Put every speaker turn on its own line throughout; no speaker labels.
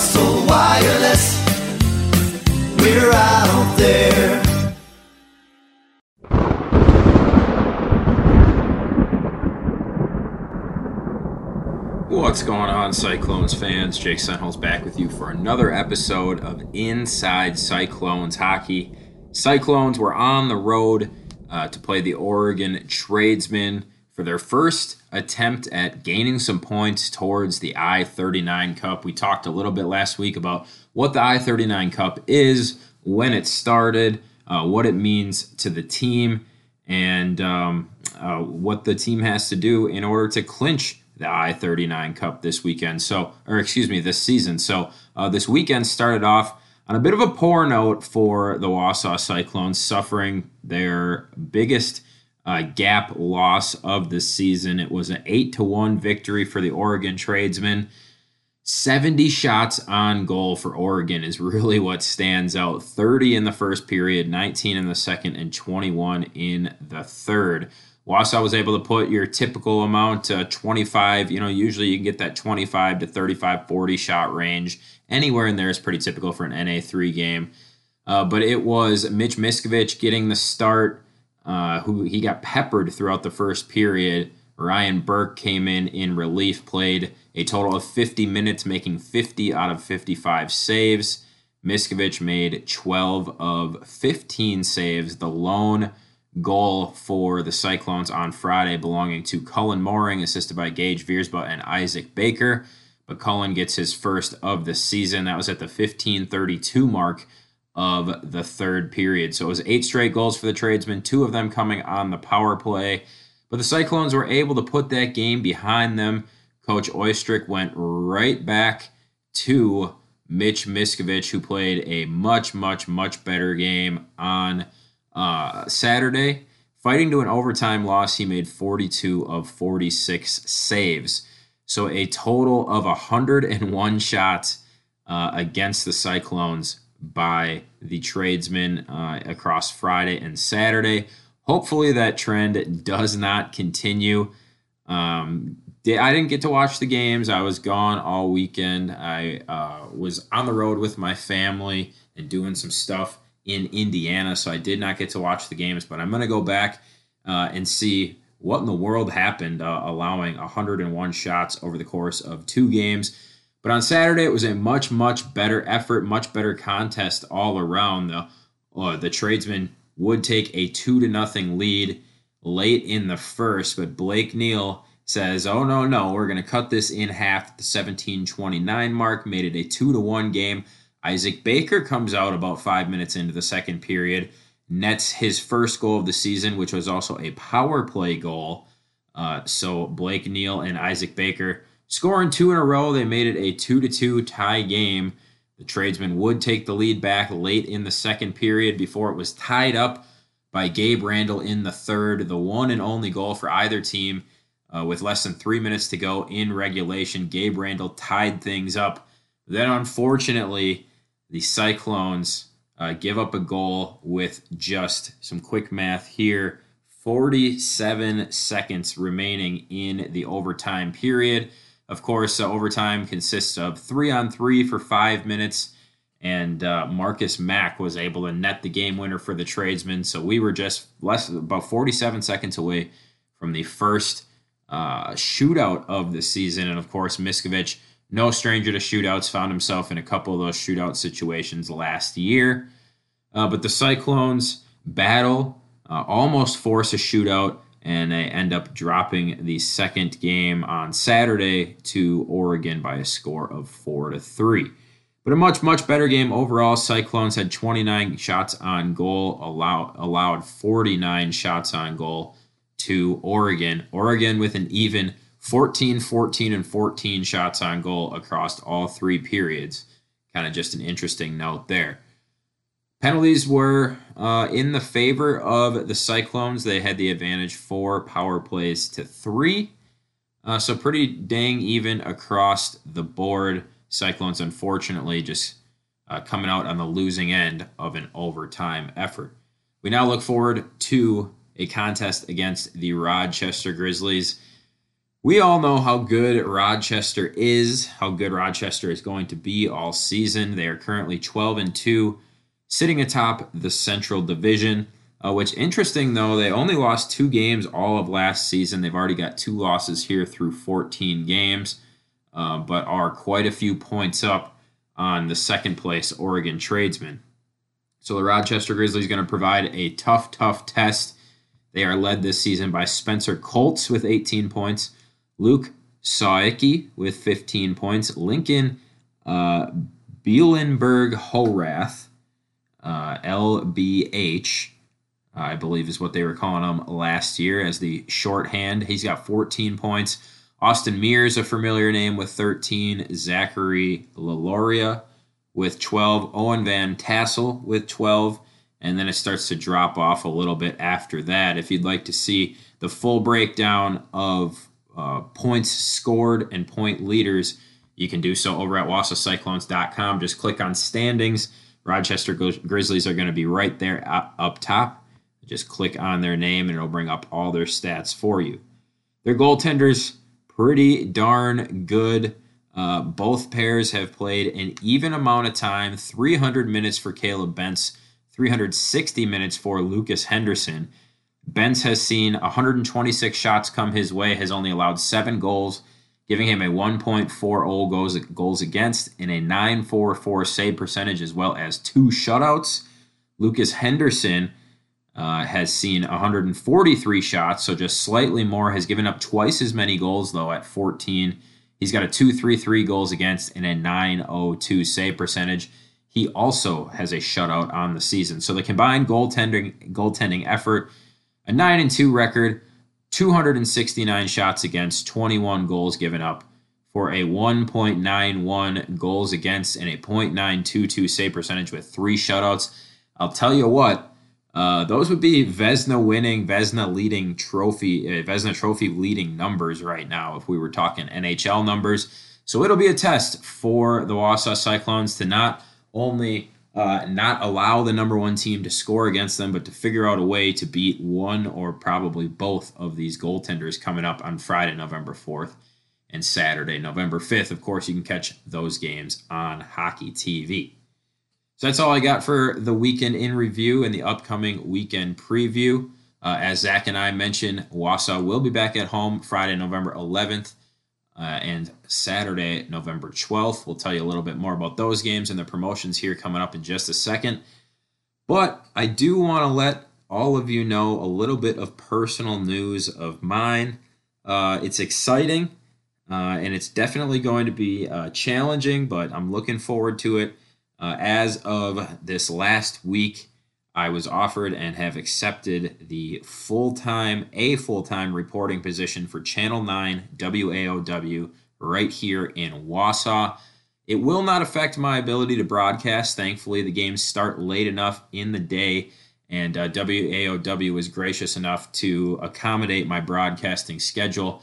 Wireless. We're out there.
What's going on, Cyclones fans? Jake Senholz back with you for another episode of Inside Cyclones Hockey. Cyclones were on the road uh, to play the Oregon Tradesmen for their first attempt at gaining some points towards the I 39 Cup. We talked a little bit last week about what the I 39 Cup is, when it started, uh, what it means to the team, and um, uh, what the team has to do in order to clinch the I 39 Cup this weekend. So, or excuse me, this season. So, uh, this weekend started off on a bit of a poor note for the Wausau Cyclones, suffering their biggest uh, gap loss of the season. It was an 8 to 1 victory for the Oregon Tradesmen. 70 shots on goal for Oregon is really what stands out. 30 in the first period, 19 in the second, and 21 in the third. Wausau was able to put your typical amount, uh, 25. You know, usually you can get that 25 to 35, 40 shot range anywhere in there is pretty typical for an NA3 game. Uh, but it was Mitch Miskovich getting the start, uh, who he got peppered throughout the first period. Ryan Burke came in in relief, played a total of 50 minutes, making 50 out of 55 saves. Miskovich made 12 of 15 saves. The lone goal for the Cyclones on Friday belonging to Cullen Mooring, assisted by Gage Viersba and Isaac Baker. But Cullen gets his first of the season. That was at the 1532 mark of the third period. So it was eight straight goals for the tradesmen, two of them coming on the power play. But the Cyclones were able to put that game behind them. Coach Oistrich went right back to Mitch Miskovich, who played a much, much, much better game on uh, Saturday. Fighting to an overtime loss, he made 42 of 46 saves. So a total of 101 shots uh, against the Cyclones by the tradesmen uh, across Friday and Saturday. Hopefully that trend does not continue. Um, I didn't get to watch the games. I was gone all weekend. I uh, was on the road with my family and doing some stuff in Indiana, so I did not get to watch the games. But I'm going to go back uh, and see what in the world happened, uh, allowing 101 shots over the course of two games. But on Saturday, it was a much, much better effort, much better contest all around. The uh, the tradesmen would take a two to nothing lead late in the first, but Blake Neal says, "Oh no, no, we're going to cut this in half the 17:29 mark." Made it a two to one game. Isaac Baker comes out about five minutes into the second period nets his first goal of the season, which was also a power play goal. Uh, so Blake Neal and Isaac Baker scoring two in a row. They made it a two to two tie game. The tradesmen would take the lead back late in the second period before it was tied up by Gabe Randall in the third, the one and only goal for either team. Uh, with less than three minutes to go in regulation, Gabe Randall tied things up. Then, unfortunately, the Cyclones uh, give up a goal with just some quick math here 47 seconds remaining in the overtime period. Of course, uh, overtime consists of three on three for five minutes, and uh, Marcus Mack was able to net the game winner for the tradesmen. So we were just less about 47 seconds away from the first uh, shootout of the season. And of course, Miskovich no stranger to shootouts, found himself in a couple of those shootout situations last year. Uh, but the Cyclones battle, uh, almost force a shootout, and they end up dropping the second game on Saturday to Oregon by a score of four to three. But a much, much better game overall. Cyclones had 29 shots on goal, allowed, allowed 49 shots on goal to Oregon. Oregon with an even 14, 14, and 14 shots on goal across all three periods. Kind of just an interesting note there. Penalties were uh, in the favor of the Cyclones. They had the advantage four power plays to three. Uh, so pretty dang even across the board. Cyclones, unfortunately, just uh, coming out on the losing end of an overtime effort. We now look forward to a contest against the Rochester Grizzlies. We all know how good Rochester is, how good Rochester is going to be all season. They are currently 12 and 2, sitting atop the Central Division. Uh, which interesting though, they only lost two games all of last season. They've already got two losses here through 14 games, uh, but are quite a few points up on the second place Oregon Tradesmen. So the Rochester Grizzlies going to provide a tough, tough test. They are led this season by Spencer Colts with 18 points. Luke Sawicki with 15 points, Lincoln uh, Bielenberg Horath, uh, LBH, I believe is what they were calling him last year as the shorthand. He's got 14 points. Austin Mears, a familiar name with 13. Zachary LaLauria with 12. Owen Van Tassel with 12. And then it starts to drop off a little bit after that. If you'd like to see the full breakdown of uh, points scored and point leaders, you can do so over at wausaucyclones.com. Just click on standings. Rochester Grizzlies are going to be right there up top. Just click on their name and it'll bring up all their stats for you. Their goaltenders, pretty darn good. Uh, both pairs have played an even amount of time 300 minutes for Caleb Bence, 360 minutes for Lucas Henderson. Bence has seen 126 shots come his way, has only allowed seven goals, giving him a 1.40 goals, goals against and a 944 save percentage, as well as two shutouts. Lucas Henderson uh, has seen 143 shots, so just slightly more, has given up twice as many goals, though, at 14. He's got a 233 goals against and a 902 save percentage. He also has a shutout on the season. So the combined goaltending goaltending effort a 9 and 2 record, 269 shots against, 21 goals given up for a 1.91 goals against and a .922 save percentage with three shutouts. I'll tell you what, uh, those would be Vesna winning, Vesna leading trophy, uh, Vezina trophy leading numbers right now if we were talking NHL numbers. So it'll be a test for the Wausau Cyclones to not only uh, not allow the number one team to score against them, but to figure out a way to beat one or probably both of these goaltenders coming up on Friday, November 4th, and Saturday, November 5th. Of course, you can catch those games on Hockey TV. So that's all I got for the weekend in review and the upcoming weekend preview. Uh, as Zach and I mentioned, Wausau will be back at home Friday, November 11th uh, and Saturday, November 12th. We'll tell you a little bit more about those games and the promotions here coming up in just a second. But I do want to let all of you know a little bit of personal news of mine. Uh, it's exciting uh, and it's definitely going to be uh, challenging, but I'm looking forward to it. Uh, as of this last week, I was offered and have accepted the full time, a full time reporting position for Channel 9 WAOW right here in Wausau. It will not affect my ability to broadcast. Thankfully, the games start late enough in the day, and uh, WAOW was gracious enough to accommodate my broadcasting schedule.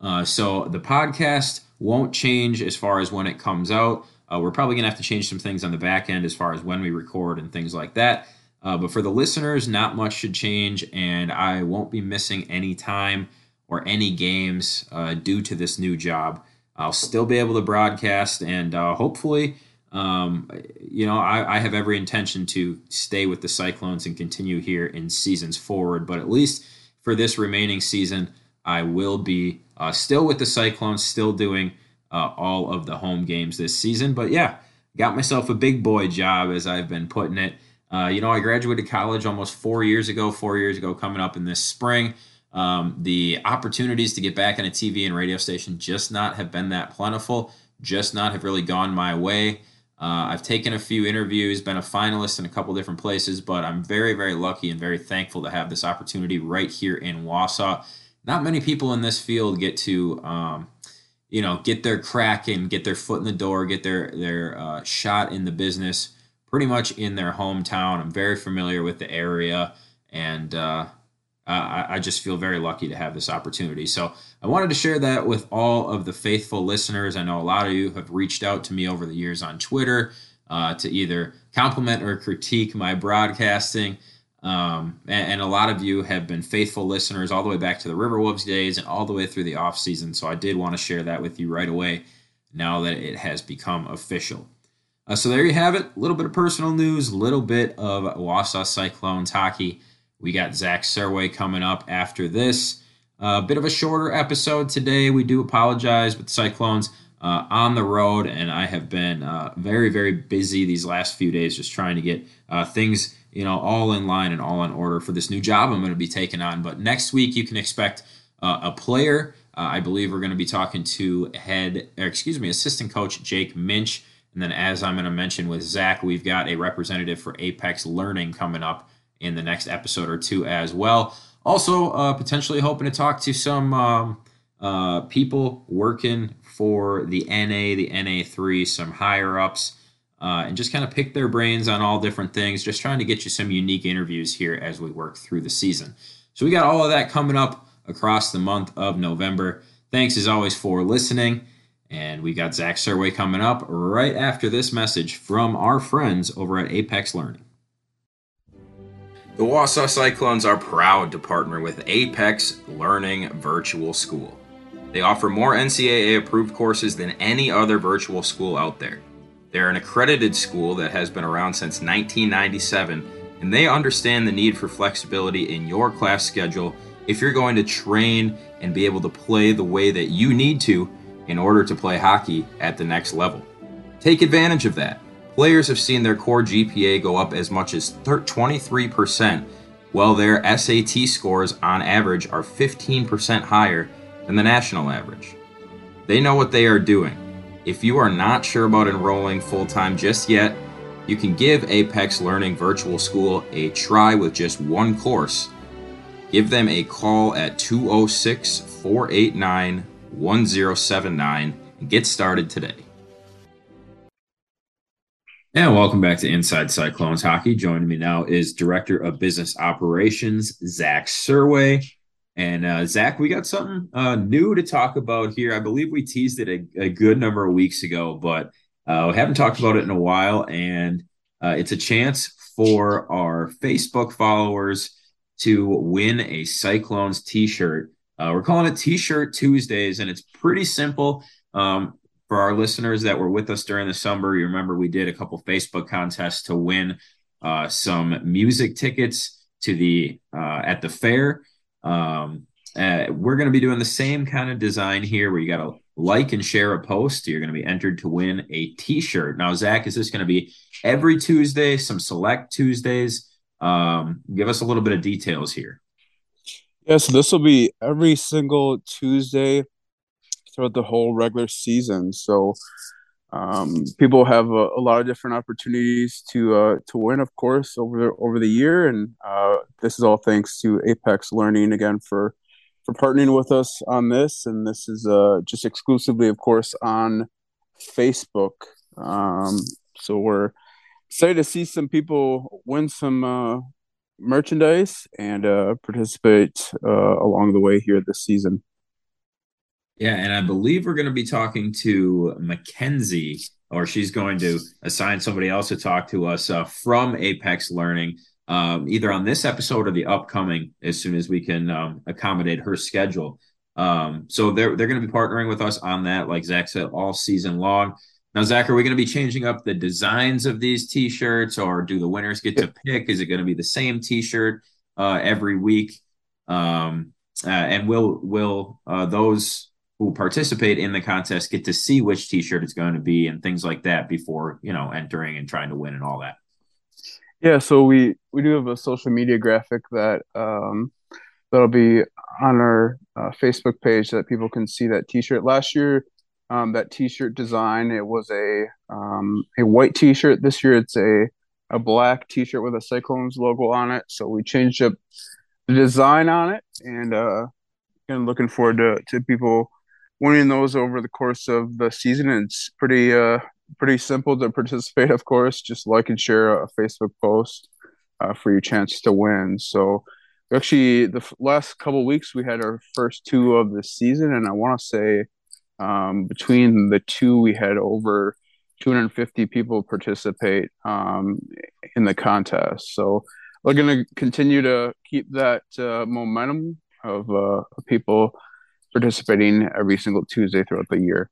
Uh, so the podcast won't change as far as when it comes out. Uh, we're probably going to have to change some things on the back end as far as when we record and things like that. Uh, but for the listeners, not much should change, and I won't be missing any time or any games uh, due to this new job. I'll still be able to broadcast, and uh, hopefully, um, you know, I, I, have every intention to stay with the Cyclones and continue here in seasons forward. But at least for this remaining season, I will be uh, still with the Cyclones, still doing uh, all of the home games this season. But yeah, got myself a big boy job, as I've been putting it. Uh, you know, I graduated college almost four years ago, four years ago, coming up in this spring. Um, the opportunities to get back on a TV and radio station just not have been that plentiful, just not have really gone my way. Uh, I've taken a few interviews, been a finalist in a couple different places, but I'm very, very lucky and very thankful to have this opportunity right here in Wausau. Not many people in this field get to, um, you know, get their crack and get their foot in the door, get their their uh, shot in the business pretty much in their hometown. I'm very familiar with the area, and uh, I, I, just feel very lucky to have this opportunity. So I wanted to share that with all of the faithful listeners. I know a lot of you have reached out to me over the years on Twitter uh, to either compliment or critique my broadcasting. Um, and, and, a lot of you have been faithful listeners all the way back to the River Wolves days and all the way through the off season. So I did want to share that with you right away now that it has become official. Uh, so there you have it. A little bit of personal news, a little bit of Wausau Cyclones hockey. We got Zach Serway coming up after this. A uh, bit of a shorter episode today. We do apologize, but the Cyclones uh, on the road, and I have been uh, very, very busy these last few days, just trying to get uh, things, you know, all in line and all in order for this new job I'm going to be taking on. But next week, you can expect uh, a player. I believe we're going to be talking to head, excuse me, assistant coach Jake Minch. And then, as I'm going to mention with Zach, we've got a representative for Apex Learning coming up in the next episode or two as well. Also, uh, potentially hoping to talk to some um, uh, people working for the NA, the NA3, some higher ups, uh, and just kind of pick their brains on all different things. Just trying to get you some unique interviews here as we work through the season. So, we got all of that coming up across the month of November. Thanks as always for listening. And we got Zach Serway coming up right after this message from our friends over at Apex Learning. The Wausau Cyclones are proud to partner with Apex Learning Virtual School. They offer more NCAA approved courses than any other virtual school out there. They're an accredited school that has been around since 1997, and they understand the need for flexibility in your class schedule if you're going to train and be able to play the way that you need to in order to play hockey at the next level. Take advantage of that. Players have seen their core GPA go up as much as 23%, while their SAT scores on average are 15% higher than the national average. They know what they are doing. If you are not sure about enrolling full time just yet, you can give Apex Learning Virtual School a try with just one course. Give them a call at 206 489 1079 and get started today. And welcome back to Inside Cyclones Hockey. Joining me now is Director of Business Operations, Zach Serway. And uh, Zach, we got something uh, new to talk about here. I believe we teased it a, a good number of weeks ago, but uh, we haven't talked about it in a while. And uh, it's a chance for our Facebook followers to win a Cyclones t shirt. Uh, we're calling it T shirt Tuesdays, and it's pretty simple. Um, for our listeners that were with us during the summer, you remember we did a couple Facebook contests to win uh, some music tickets to the at the fair. Um, uh, we're going to be doing the same kind of design here where you got to like and share a post. You're going to be entered to win a t shirt. Now, Zach, is this going to be every Tuesday, some select Tuesdays? Um, give us a little bit of details here.
Yeah, so this will be every single Tuesday throughout the whole regular season. So um, people have a, a, lot of different opportunities to uh, to win, of course, over the, over the year, and uh, this is all thanks to Apex Learning again for for partnering with us on this. And this is uh, just exclusively, of course, on Facebook. Um, so we're excited to see some people win some uh, merchandise and uh, participate uh, along the way here this season.
Yeah, and I believe we're going to be talking to Mackenzie, or she's going to assign somebody else to talk to us uh, from Apex Learning, um, either on this episode or the upcoming, as soon as we can um, accommodate her schedule. Um, so they're they're going to be partnering with us on that, like Zach said, all season long. Now, Zach, are we going to be changing up the designs of these T-shirts, or do the winners get to pick? Is it going to be the same T-shirt uh, every week? Um, uh, and will will uh, those who participate in the contest get to see which t-shirt it's going to be and things like that before you know entering and trying to win and all that
yeah so we we do have a social media graphic that um that'll be on our uh, facebook page that people can see that t-shirt last year um, that t-shirt design it was a um, a white t-shirt this year it's a a black t-shirt with a cyclones logo on it so we changed up the design on it and uh and looking forward to, to people winning those over the course of the season. It's pretty uh pretty simple to participate. Of course, just like and share a Facebook post uh, for your chance to win. So actually, the last couple weeks we had our first two of the season, and I want to say um, between the two we had over 250 people participate um, in the contest. So we're going to continue to keep that uh, momentum of uh, people participating every single Tuesday throughout the year.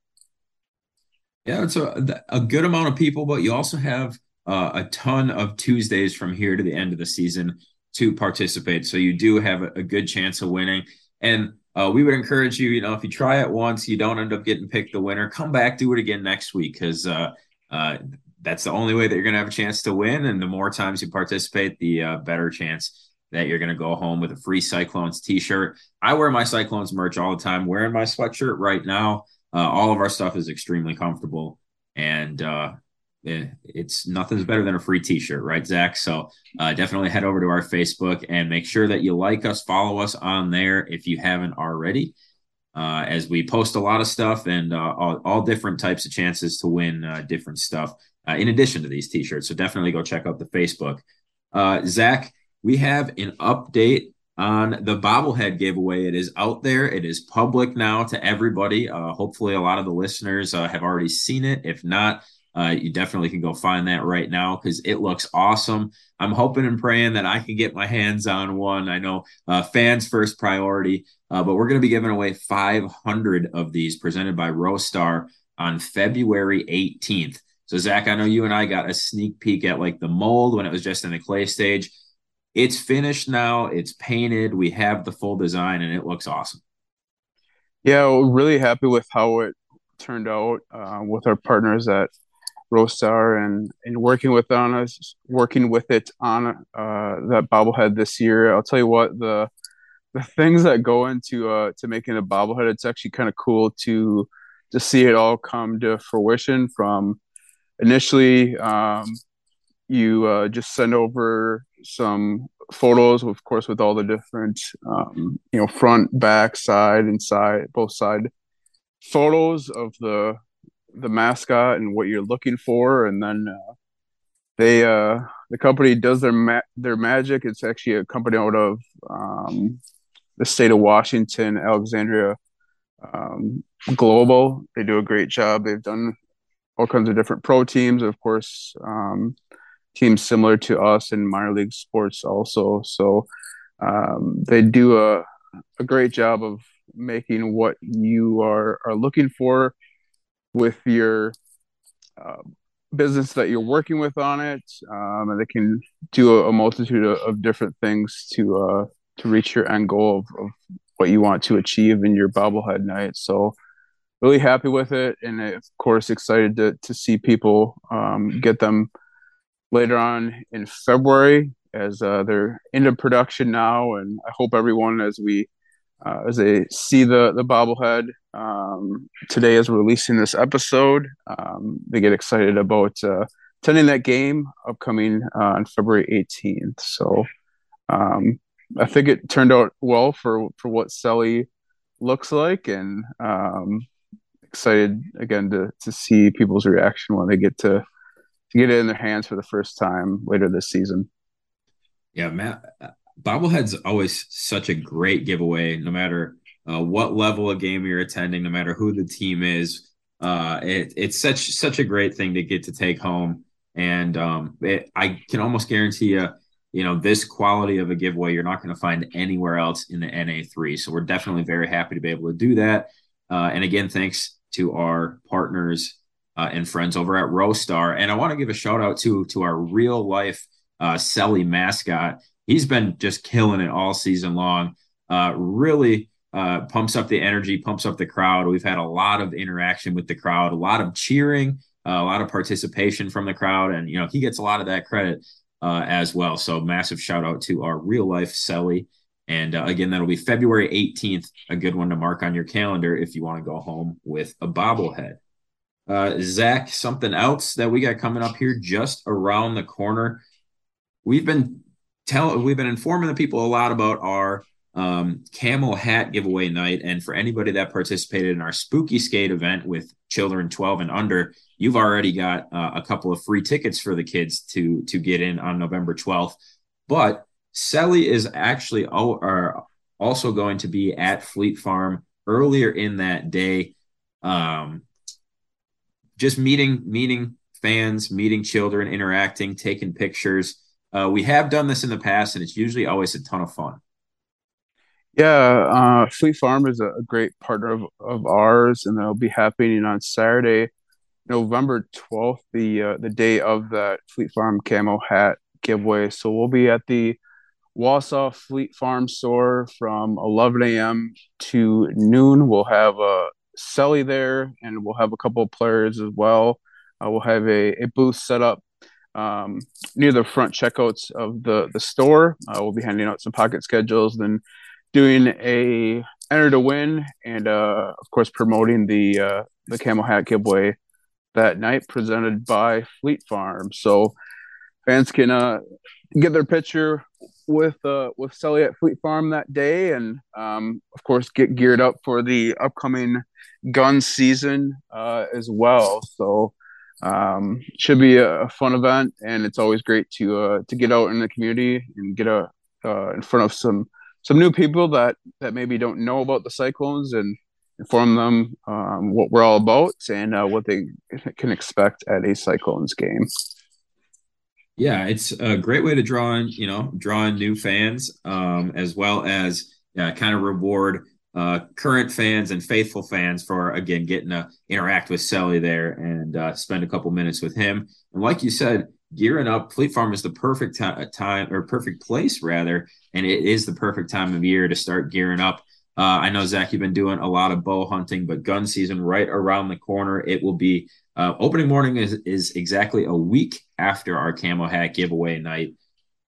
Yeah, it's a, a good amount of people, but you also have uh, a ton of Tuesdays from here to the end of the season to participate. So you do have a, a good chance of winning. And uh, we would encourage you, you know, if you try it once, you don't end up getting picked the winner, come back, do it again next week because uh, uh, that's the only way that you're going to have a chance to win. And the more times you participate, the uh, better chance that you're going to go home with a free Cyclones t shirt. I wear my Cyclones merch all the time, wearing my sweatshirt right now. Uh, all of our stuff is extremely comfortable. And uh, it's nothing's better than a free t-shirt right zach? So uh, definitely head over to our facebook and make sure that you like us follow us on there if you haven't already. Uh, as we post a lot of stuff and uh, all, all, different types of chances to win uh, different stuff uh, in addition to these t-shirts. So definitely go check out the facebook. Uh, zach we have an update on the bobblehead giveaway. It is out there. It is public now to everybody. Hopefully a lot of the listeners have already seen it. If not uh, you definitely can go find that right now because it looks awesome. I'm hoping and praying that I can get my hands on one. I know uh, fans first priority, uh, but we're going to be giving away 500 of these presented by Rostar on February 18th. So Zach, I know you and I got a sneak peek at like the mold when it was just in the clay stage. It's finished now. It's painted. We have the full design, and it looks awesome.
Yeah, we're really happy with how it turned out uh, with our partners at Rostar and and working with on us, working with it on uh, that bobblehead this year. I'll tell you what the the things that go into uh, to making a bobblehead. It's actually kind of cool to to see it all come to fruition. From initially, um, you uh, just send over some photos, of course, with all the different um, you know front, back, side, and side, both side photos of the the mascot and what you're looking for, and then uh, they uh, the company does their ma- their magic. It's actually a company out of um, the state of Washington, Alexander um, Global. They do a great job. They've done all kinds of different pro teams, of course, um, teams similar to us in minor league sports also. So um, they do a a great job of making what you are are looking for with your uh, business that you're working with on it, um, and they can do a, a multitude of, of, different things to uh, to reach your end goal of, of, what you want to achieve in your bobblehead night. So, really happy with it, and of course excited to to see people um, get them later on in February as uh, they're into production now, and I hope everyone as we uh, as they see the the bobblehead um, today as we're releasing this episode. Um, they get excited about uh, attending that game upcoming uh, on February 18th. So um, I think it turned out well for for what Selly looks like, and um, excited again to to see people's reaction when they get to to get it in their hands for the first time later this season.
Yeah, Matt bobblehead's always such a great giveaway, no matter uh, what level of game you're attending, no matter who the team is. Uh, it, it's such such a great thing to get to take home, and um, it, I can almost guarantee you, you know, this quality of a giveaway you're not going to find anywhere else in the NA3. So we're definitely very happy to be able to do that. Uh, and again, thanks to our partners uh, and friends over at Rostar. And I want to give a shout out to to our real life uh, Selly mascot he's been just killing it all season long. Uh, really uh, pumps up the energy, pumps up the crowd. We've had a lot of interaction with the crowd, a lot of cheering, uh, a lot of participation from the crowd, and you know he gets a lot of that credit uh, as well. So massive shout out to our real life Selly. And uh, again, that'll be February 18th, a good one to mark on your calendar if you want to go home with a bobblehead. Uh, Zach, something else that we got coming up here just around the corner. We've been tell we've been informing the people a lot about our um, camel hat giveaway night. And for anybody that participated in our spooky skate event with children 12 and under, you've already got uh, a couple of free tickets for the kids to to get in on November 12th. But Selly is actually are also going to be at Fleet Farm earlier in that day. Um, just meeting meeting fans, meeting children, interacting, taking pictures Uh, we have done this in the past, and it's usually always a ton of fun.
Yeah, uh, Fleet Farm is a, great partner of, of ours, and they'll be happening on Saturday, November 12th, the uh, the day of that Fleet Farm camo hat giveaway. So we'll be at the Wausau Fleet Farm store from 11 a.m. to noon. We'll have a Selly there, and we'll have a couple of players as well. Uh, we'll have a, a booth set up um, near the front checkouts of the the store. Uh, we'll be handing out some pocket schedules, then doing a enter to win, and uh, of course promoting the uh, the camel hat giveaway that night, presented by Fleet Farm. So fans can uh, get their picture with uh, with Selly at Fleet Farm that day, and um, of course get geared up for the upcoming gun season uh, as well. So um, should be a, fun event, and it's always great to uh, to get out in the community and get a uh, in front of some some new people that that maybe don't know about the Cyclones and inform them um, what we're all about and uh, what they can expect at a Cyclones game.
Yeah, it's a great way to draw in, you know, draw in new fans, um, as well as uh, kind of reward uh, current fans and faithful fans for again getting to interact with Selly there and uh, spend a couple minutes with him. And like you said, gearing up, Fleet Farm is the perfect t- time or perfect place rather, and it is the perfect time of year to start gearing up. Uh, I know Zach, you've been doing a lot of bow hunting, but gun season right around the corner. It will be uh, opening morning is is exactly a week after our camo hat giveaway night.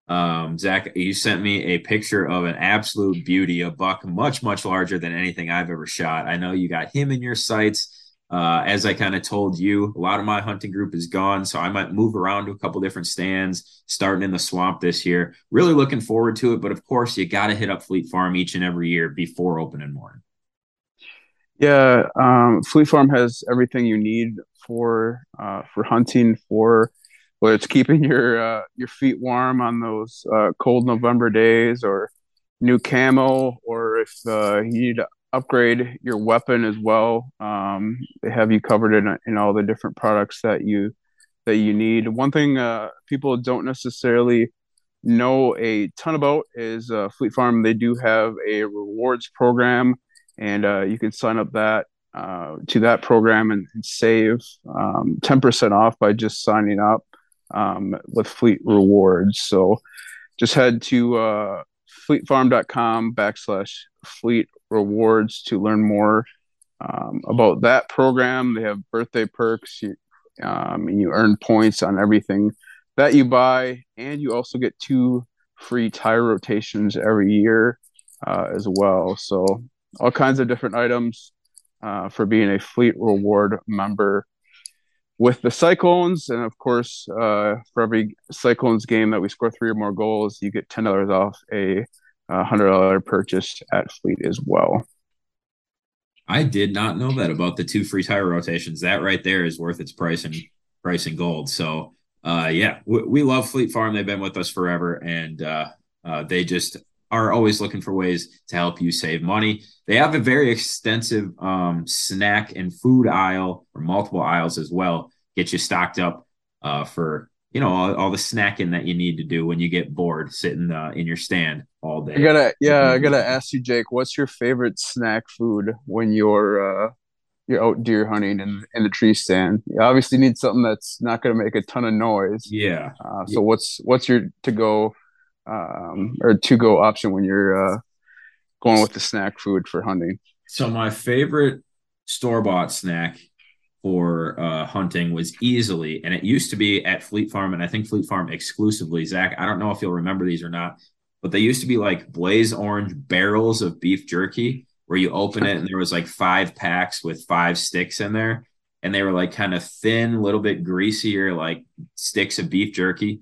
Um, Zach, you sent me a picture of an absolute beauty, a buck much much larger than anything I've ever shot. I know you got him in your sights. Uh, as I kind of told you, a lot of my hunting group is gone, so I might move around to a couple different stands, starting in the swamp this year. Really looking forward to it, but of course, you got to hit up Fleet Farm each and every year before opening morning.
Yeah, um, Fleet Farm has everything you need for uh, for hunting, for whether it's keeping your uh, your feet warm on those uh, cold November days, or new camo, or if uh, you need to upgrade your weapon as well. Um, they have you covered in in all the different products that you that you need. One thing uh, people don't necessarily know a ton about is uh, Fleet Farm. They do have a rewards program and uh, you can sign up that uh, to that program and, and save um, 10% off by just signing up um, with Fleet Rewards. So just head to uh, fleetfarm.com backslash fleet rewards to learn more um, about that program. They have birthday perks, you, um, and you earn points on everything that you buy, and you also get two free tire rotations every year uh, as well. So all kinds of different items uh, for being a Fleet Reward member with the Cyclones. And of course, uh, for every Cyclones game that we score three or more goals, you get $10 off a $100 purchase at Fleet as well.
I did not know that about the two free tire rotations. That right there is worth its price in price in gold. So, uh, yeah, we, we, love Fleet Farm. They've been with us forever, and uh, uh, they just are always looking for ways to help you save money. They have a very extensive um, snack and food aisle or multiple aisles as well. Get you stocked up uh, for you know all, all, the snacking that you need to do when you get bored sitting uh, in your stand all day.
I gotta yeah, I gotta ask you, Jake, what's your favorite snack food when you're uh, you're out deer hunting in in the tree stand? You obviously need something that's not gonna make a ton of noise.
Yeah.
Uh, so what's what's your to go um, or to go option when you're uh, going with the snack food for hunting?
So my favorite store bought snack for uh, hunting was easily, and it used to be at Fleet Farm, and I think Fleet Farm exclusively. Zach, I don't know if you'll remember these or not, but they used to be like blaze orange barrels of beef jerky where you open it and there was like five packs with five sticks in there and they were like kind of thin, little bit greasier, like sticks of beef jerky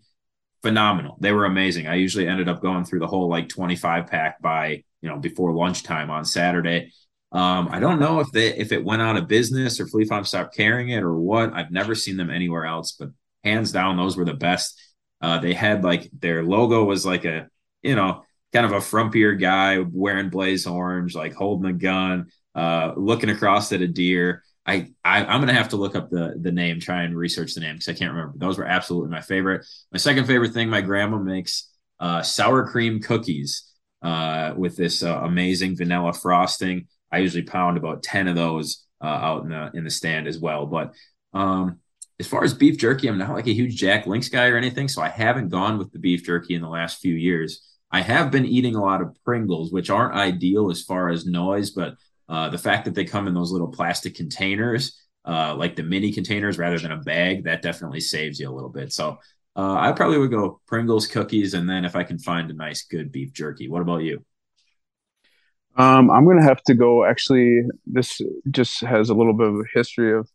phenomenal. They were amazing. I usually ended up going through the whole like 25 pack by, you know, before lunchtime on Saturday. Um, I don't know if they if it went out of business or Fleet Farm stopped carrying it or what. I've never seen them anywhere else, but hands down, those were the best. Uh, they had like their logo was like a, you know, kind of a frumpier guy wearing blaze orange, like holding a gun, uh, looking across at a deer. I, I am gonna have to look up the the name, try and research the name because I can't remember. Those were absolutely my favorite. My second favorite thing, my grandma makes uh, sour cream cookies uh, with this uh, amazing vanilla frosting. I usually pound about ten of those uh, out in the in the stand as well. But um, as far as beef jerky, I'm not like a huge Jack Links guy or anything, so I haven't gone with the beef jerky in the last few years. I have been eating a lot of Pringles, which aren't ideal as far as noise, but uh, the fact that they come in those little plastic containers, uh, like the mini containers rather than a bag, that definitely saves you a little bit. So uh, I probably would go Pringles cookies, and then if I can find a nice good beef jerky. What about you?
Um, I'm gonna have to go. Actually, this just has a little bit of a history of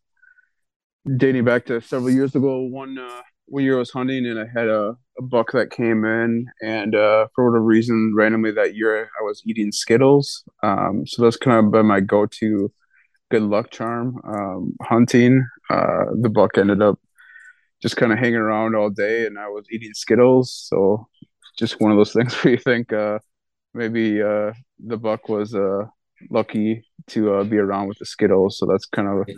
dating back to several years ago. One uh, one year I was hunting and I had a, a buck that came in, and uh, for whatever reason, randomly that year I was eating Skittles. Um, so that's kind of been my go-to good luck charm. Um, hunting, uh, the buck ended up just kind of hanging around all day, and I was eating Skittles. So just one of those things where you think uh, maybe uh, the buck was uh, lucky to uh, be around with the Skittles. So that's kind of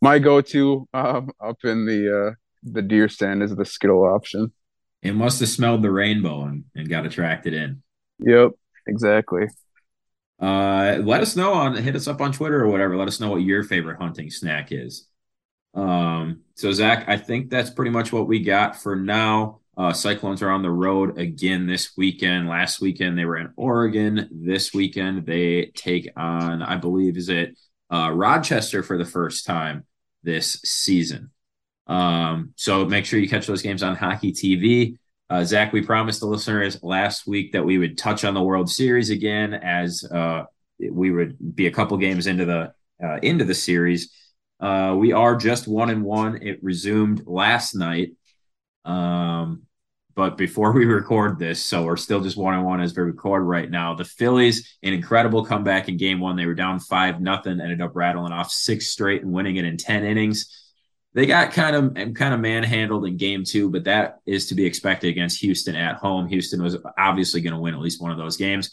my go-to um, up in the uh, the deer stand is the Skittle option.
It must have smelled the rainbow and, and got attracted in.
Yep, exactly.
Uh, let us know on hit us up on Twitter or whatever. Let us know what your favorite hunting snack is. Um, so Zach, I think that's pretty much what we got for now. Uh, Cyclones are on the road again this weekend. Last weekend they were in Oregon. This weekend they take on, I believe, is it uh, Rochester for the first time this season. Um, so make sure you catch those games on Hockey TV. Uh, Zach, we promised the listeners last week that we would touch on the World Series again, as uh, we would be a couple games into the uh, into the series. Uh, we are just one and one. It resumed last night, um, but before we record this, so we're still just one and one as we record right now. The Phillies, an incredible comeback in Game One. They were down five nothing, ended up rattling off six straight and winning it in ten innings they got kind of kind of manhandled in game two, but that is to be expected against Houston at home. Houston was obviously going to win at least one of those games.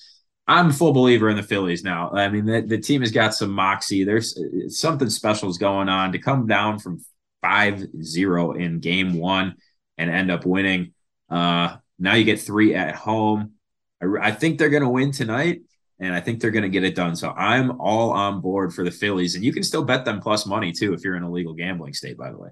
I'm a full believer in the Phillies now. I mean, the, the team has got some moxie. There's something special is going on to come down from 5-0 in game one and end up winning. Uh, now you get three at home. I, I think they're going to win tonight and I think they're going to get it done. So I'm all on board for the Phillies, and you can still bet them plus money too if you're in a legal gambling state. By the way,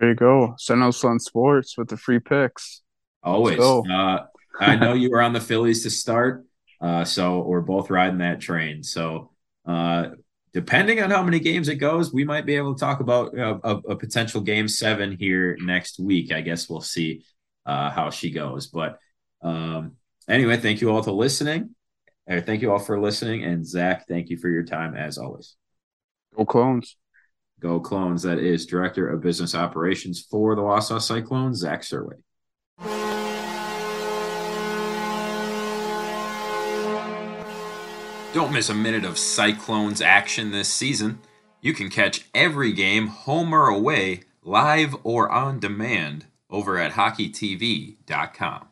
there you go. Send us on sports with the free picks.
Always. Uh, I know you were on the Phillies to start, uh, so we're both riding that train. So uh, depending on how many games it goes, we might be able to talk about uh, a, a, potential game seven here next week. I guess we'll see uh, how she goes, but. Um, anyway, thank you all for listening. Uh, thank you all for listening. And Zach, thank you for your time as always.
Go clones.
Go clones. That is Director of Business Operations for the Wausau Cyclones, Zach Serway. Don't miss a minute of Cyclones action this season. You can catch every game, home or away, live or on demand, over at hockeytv.com.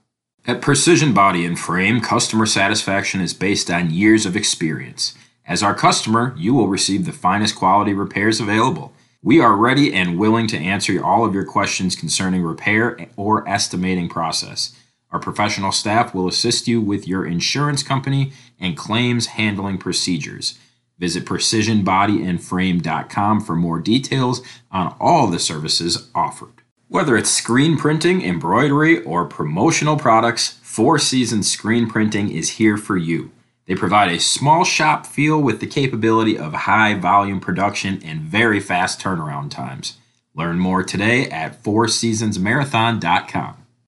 At Precision Body and Frame, customer satisfaction is based on years of experience. As our customer, you will receive the finest quality repairs available. We are ready and willing to answer all of your questions concerning repair or estimating process. Our professional staff will assist you with your insurance company and claims handling procedures. Visit precisionbodyandframe.com for more details on all the services offered. Whether it's screen printing, embroidery, or promotional products, Four Seasons Screen Printing is here for you. They provide a small shop feel with the capability of high volume production and very fast turnaround times. Learn more today at fourseasonsmarathon.com.